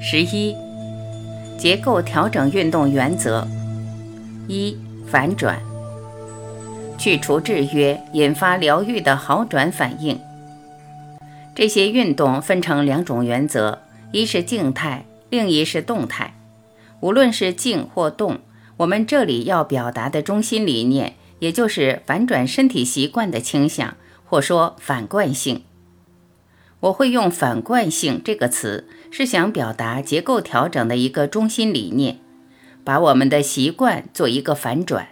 十一、结构调整运动原则：一、反转，去除制约，引发疗愈的好转反应。这些运动分成两种原则：一是静态，另一是动态。无论是静或动，我们这里要表达的中心理念，也就是反转身体习惯的倾向，或说反惯性。我会用“反惯性”这个词，是想表达结构调整的一个中心理念，把我们的习惯做一个反转。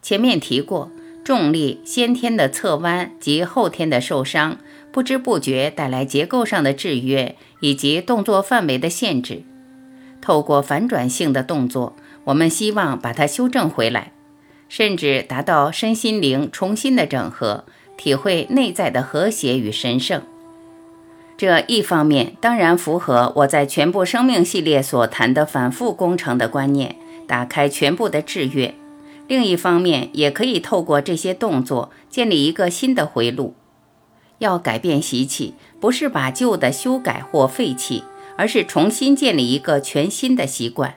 前面提过，重力、先天的侧弯及后天的受伤，不知不觉带来结构上的制约以及动作范围的限制。透过反转性的动作，我们希望把它修正回来，甚至达到身心灵重新的整合。体会内在的和谐与神圣，这一方面当然符合我在全部生命系列所谈的反复工程的观念，打开全部的制约；另一方面，也可以透过这些动作建立一个新的回路。要改变习气，不是把旧的修改或废弃，而是重新建立一个全新的习惯。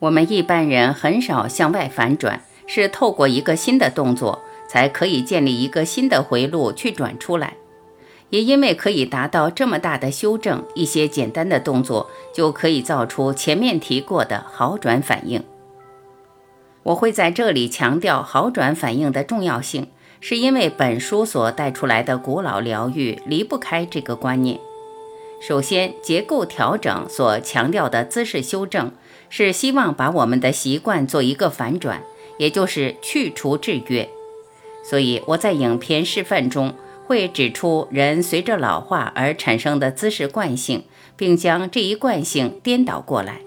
我们一般人很少向外反转，是透过一个新的动作。才可以建立一个新的回路去转出来，也因为可以达到这么大的修正，一些简单的动作就可以造出前面提过的好转反应。我会在这里强调好转反应的重要性，是因为本书所带出来的古老疗愈离不开这个观念。首先，结构调整所强调的姿势修正，是希望把我们的习惯做一个反转，也就是去除制约。所以我在影片示范中会指出人随着老化而产生的姿势惯性，并将这一惯性颠倒过来。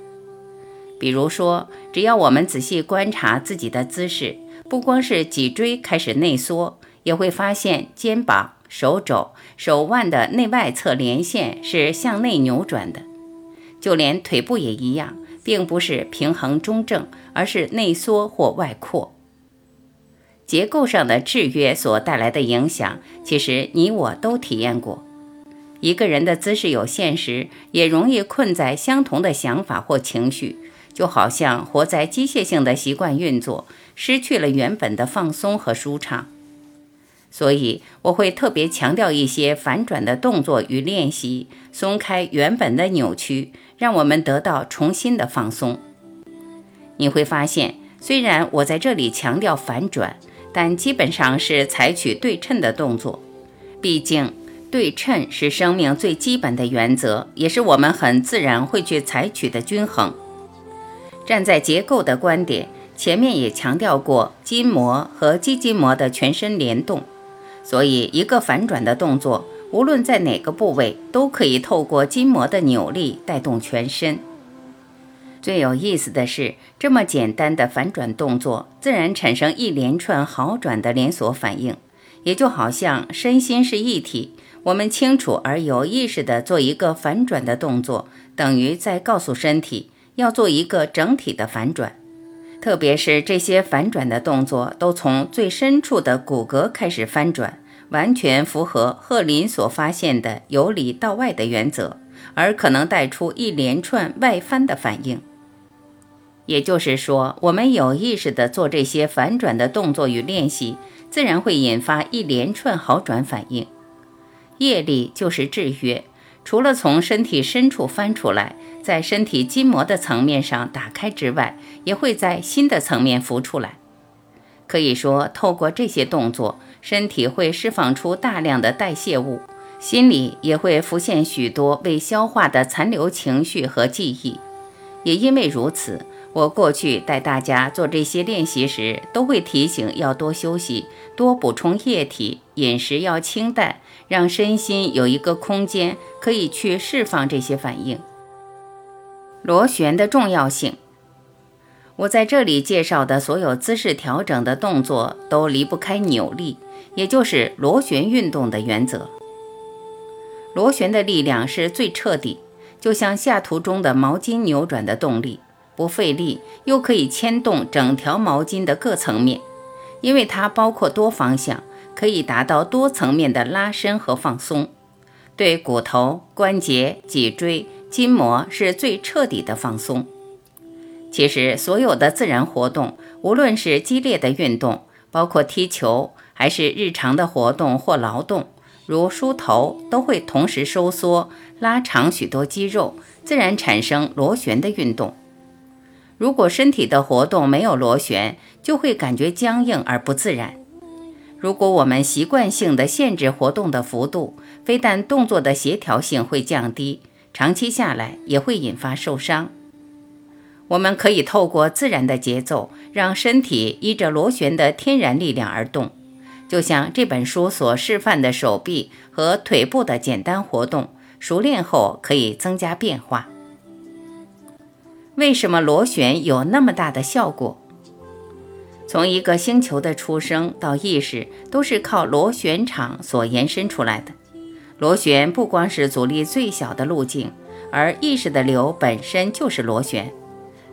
比如说，只要我们仔细观察自己的姿势，不光是脊椎开始内缩，也会发现肩膀、手肘、手腕的内外侧连线是向内扭转的，就连腿部也一样，并不是平衡中正，而是内缩或外扩。结构上的制约所带来的影响，其实你我都体验过。一个人的姿势有限时，也容易困在相同的想法或情绪，就好像活在机械性的习惯运作，失去了原本的放松和舒畅。所以，我会特别强调一些反转的动作与练习，松开原本的扭曲，让我们得到重新的放松。你会发现，虽然我在这里强调反转。但基本上是采取对称的动作，毕竟对称是生命最基本的原则，也是我们很自然会去采取的均衡。站在结构的观点，前面也强调过筋膜和肌筋膜的全身联动，所以一个反转的动作，无论在哪个部位，都可以透过筋膜的扭力带动全身。最有意思的是，这么简单的反转动作，自然产生一连串好转的连锁反应，也就好像身心是一体。我们清楚而有意识地做一个反转的动作，等于在告诉身体要做一个整体的反转。特别是这些反转的动作，都从最深处的骨骼开始翻转，完全符合赫林所发现的由里到外的原则，而可能带出一连串外翻的反应。也就是说，我们有意识地做这些反转的动作与练习，自然会引发一连串好转反应。业力就是制约，除了从身体深处翻出来，在身体筋膜的层面上打开之外，也会在新的层面浮出来。可以说，透过这些动作，身体会释放出大量的代谢物，心里也会浮现许多未消化的残留情绪和记忆。也因为如此。我过去带大家做这些练习时，都会提醒要多休息，多补充液体，饮食要清淡，让身心有一个空间可以去释放这些反应。螺旋的重要性，我在这里介绍的所有姿势调整的动作都离不开扭力，也就是螺旋运动的原则。螺旋的力量是最彻底，就像下图中的毛巾扭转的动力。不费力，又可以牵动整条毛巾的各层面，因为它包括多方向，可以达到多层面的拉伸和放松。对骨头、关节、脊椎、筋膜是最彻底的放松。其实，所有的自然活动，无论是激烈的运动，包括踢球，还是日常的活动或劳动，如梳头，都会同时收缩、拉长许多肌肉，自然产生螺旋的运动。如果身体的活动没有螺旋，就会感觉僵硬而不自然。如果我们习惯性的限制活动的幅度，非但动作的协调性会降低，长期下来也会引发受伤。我们可以透过自然的节奏，让身体依着螺旋的天然力量而动，就像这本书所示范的手臂和腿部的简单活动，熟练后可以增加变化。为什么螺旋有那么大的效果？从一个星球的出生到意识，都是靠螺旋场所延伸出来的。螺旋不光是阻力最小的路径，而意识的流本身就是螺旋。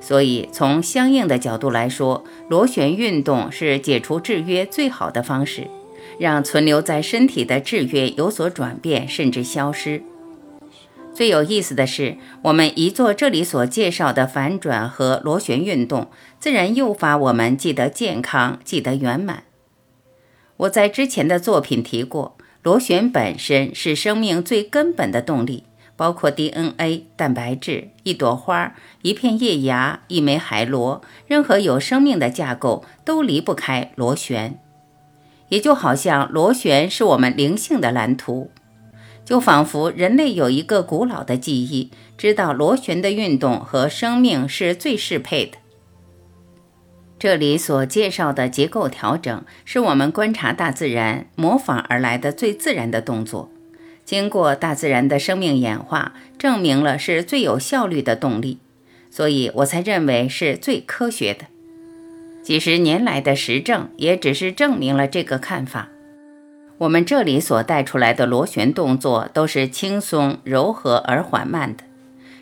所以，从相应的角度来说，螺旋运动是解除制约最好的方式，让存留在身体的制约有所转变，甚至消失。最有意思的是，我们一做这里所介绍的反转和螺旋运动，自然诱发我们记得健康，记得圆满。我在之前的作品提过，螺旋本身是生命最根本的动力。包括 DNA、蛋白质、一朵花、一片叶芽、一枚海螺，任何有生命的架构都离不开螺旋。也就好像螺旋是我们灵性的蓝图，就仿佛人类有一个古老的记忆，知道螺旋的运动和生命是最适配的。这里所介绍的结构调整，是我们观察大自然模仿而来的最自然的动作。经过大自然的生命演化，证明了是最有效率的动力，所以我才认为是最科学的。几十年来的实证也只是证明了这个看法。我们这里所带出来的螺旋动作都是轻松、柔和而缓慢的，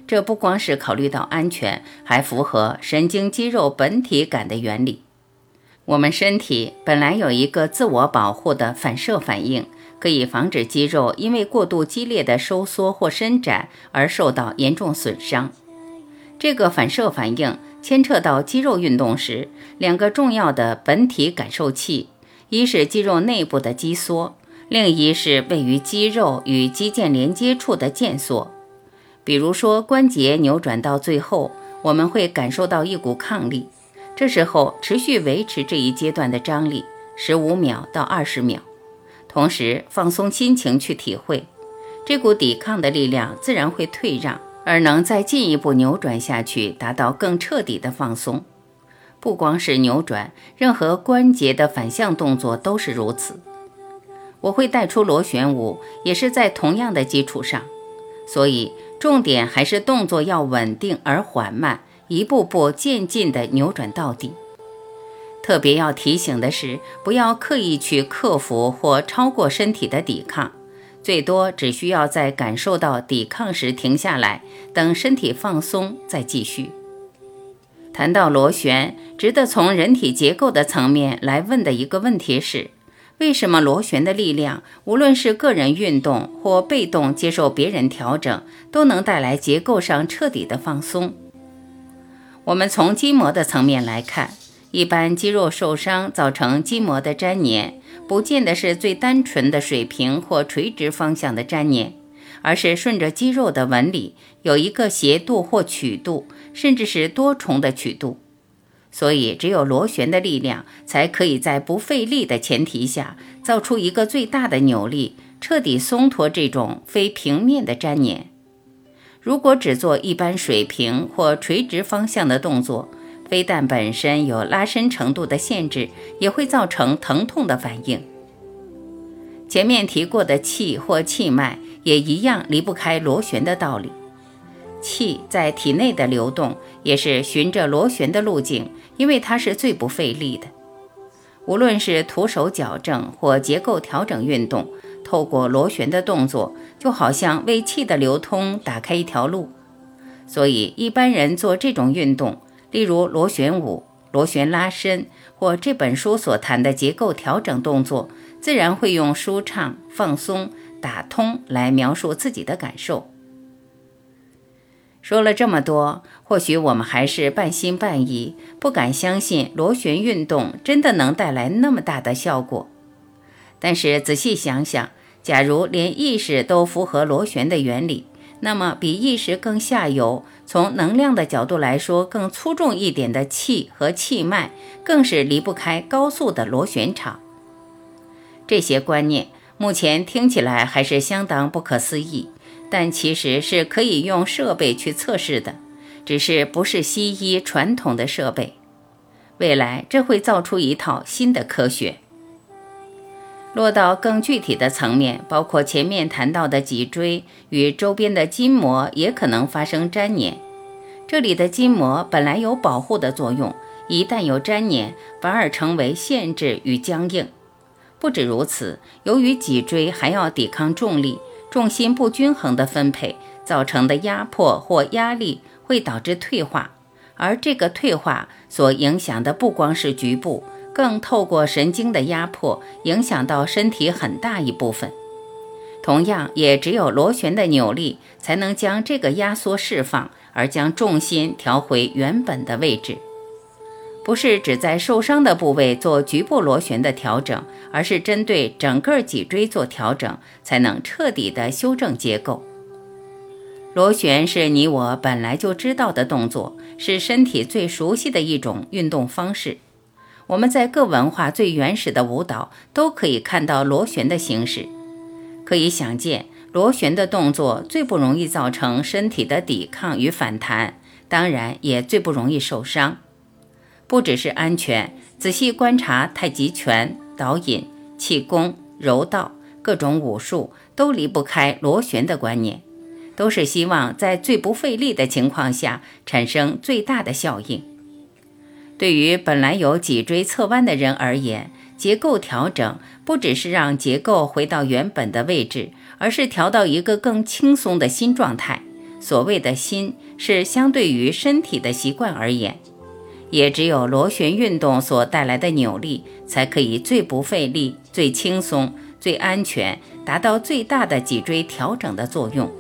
这不光是考虑到安全，还符合神经肌肉本体感的原理。我们身体本来有一个自我保护的反射反应。可以防止肌肉因为过度激烈的收缩或伸展而受到严重损伤。这个反射反应牵扯到肌肉运动时两个重要的本体感受器：一是肌肉内部的肌缩，另一是位于肌肉与肌腱连接处的腱缩。比如说，关节扭转到最后，我们会感受到一股抗力，这时候持续维持这一阶段的张力十五秒到二十秒。同时放松心情去体会，这股抵抗的力量自然会退让，而能再进一步扭转下去，达到更彻底的放松。不光是扭转，任何关节的反向动作都是如此。我会带出螺旋舞，也是在同样的基础上，所以重点还是动作要稳定而缓慢，一步步渐进地扭转到底。特别要提醒的是，不要刻意去克服或超过身体的抵抗，最多只需要在感受到抵抗时停下来，等身体放松再继续。谈到螺旋，值得从人体结构的层面来问的一个问题是：为什么螺旋的力量，无论是个人运动或被动接受别人调整，都能带来结构上彻底的放松？我们从筋膜的层面来看。一般肌肉受伤造成筋膜的粘连，不见得是最单纯的水平或垂直方向的粘连，而是顺着肌肉的纹理有一个斜度或曲度，甚至是多重的曲度。所以，只有螺旋的力量才可以在不费力的前提下，造出一个最大的扭力，彻底松脱这种非平面的粘连。如果只做一般水平或垂直方向的动作，非但本身有拉伸程度的限制，也会造成疼痛的反应。前面提过的气或气脉也一样离不开螺旋的道理。气在体内的流动也是循着螺旋的路径，因为它是最不费力的。无论是徒手矫正或结构调整运动，透过螺旋的动作，就好像为气的流通打开一条路。所以一般人做这种运动。例如螺旋舞、螺旋拉伸，或这本书所谈的结构调整动作，自然会用舒畅、放松、打通来描述自己的感受。说了这么多，或许我们还是半信半疑，不敢相信螺旋运动真的能带来那么大的效果。但是仔细想想，假如连意识都符合螺旋的原理，那么比意识更下游、从能量的角度来说更粗重一点的气和气脉，更是离不开高速的螺旋场。这些观念目前听起来还是相当不可思议。但其实是可以用设备去测试的，只是不是西医传统的设备。未来这会造出一套新的科学。落到更具体的层面，包括前面谈到的脊椎与周边的筋膜也可能发生粘连。这里的筋膜本来有保护的作用，一旦有粘连，反而成为限制与僵硬。不止如此，由于脊椎还要抵抗重力。重心不均衡的分配造成的压迫或压力会导致退化，而这个退化所影响的不光是局部，更透过神经的压迫影响到身体很大一部分。同样，也只有螺旋的扭力才能将这个压缩释放，而将重心调回原本的位置。不是只在受伤的部位做局部螺旋的调整，而是针对整个脊椎做调整，才能彻底的修正结构。螺旋是你我本来就知道的动作，是身体最熟悉的一种运动方式。我们在各文化最原始的舞蹈都可以看到螺旋的形式，可以想见，螺旋的动作最不容易造成身体的抵抗与反弹，当然也最不容易受伤。不只是安全，仔细观察太极拳、导引、气功、柔道各种武术，都离不开螺旋的观念，都是希望在最不费力的情况下产生最大的效应。对于本来有脊椎侧弯的人而言，结构调整不只是让结构回到原本的位置，而是调到一个更轻松的新状态。所谓的“新”，是相对于身体的习惯而言。也只有螺旋运动所带来的扭力，才可以最不费力、最轻松、最安全，达到最大的脊椎调整的作用。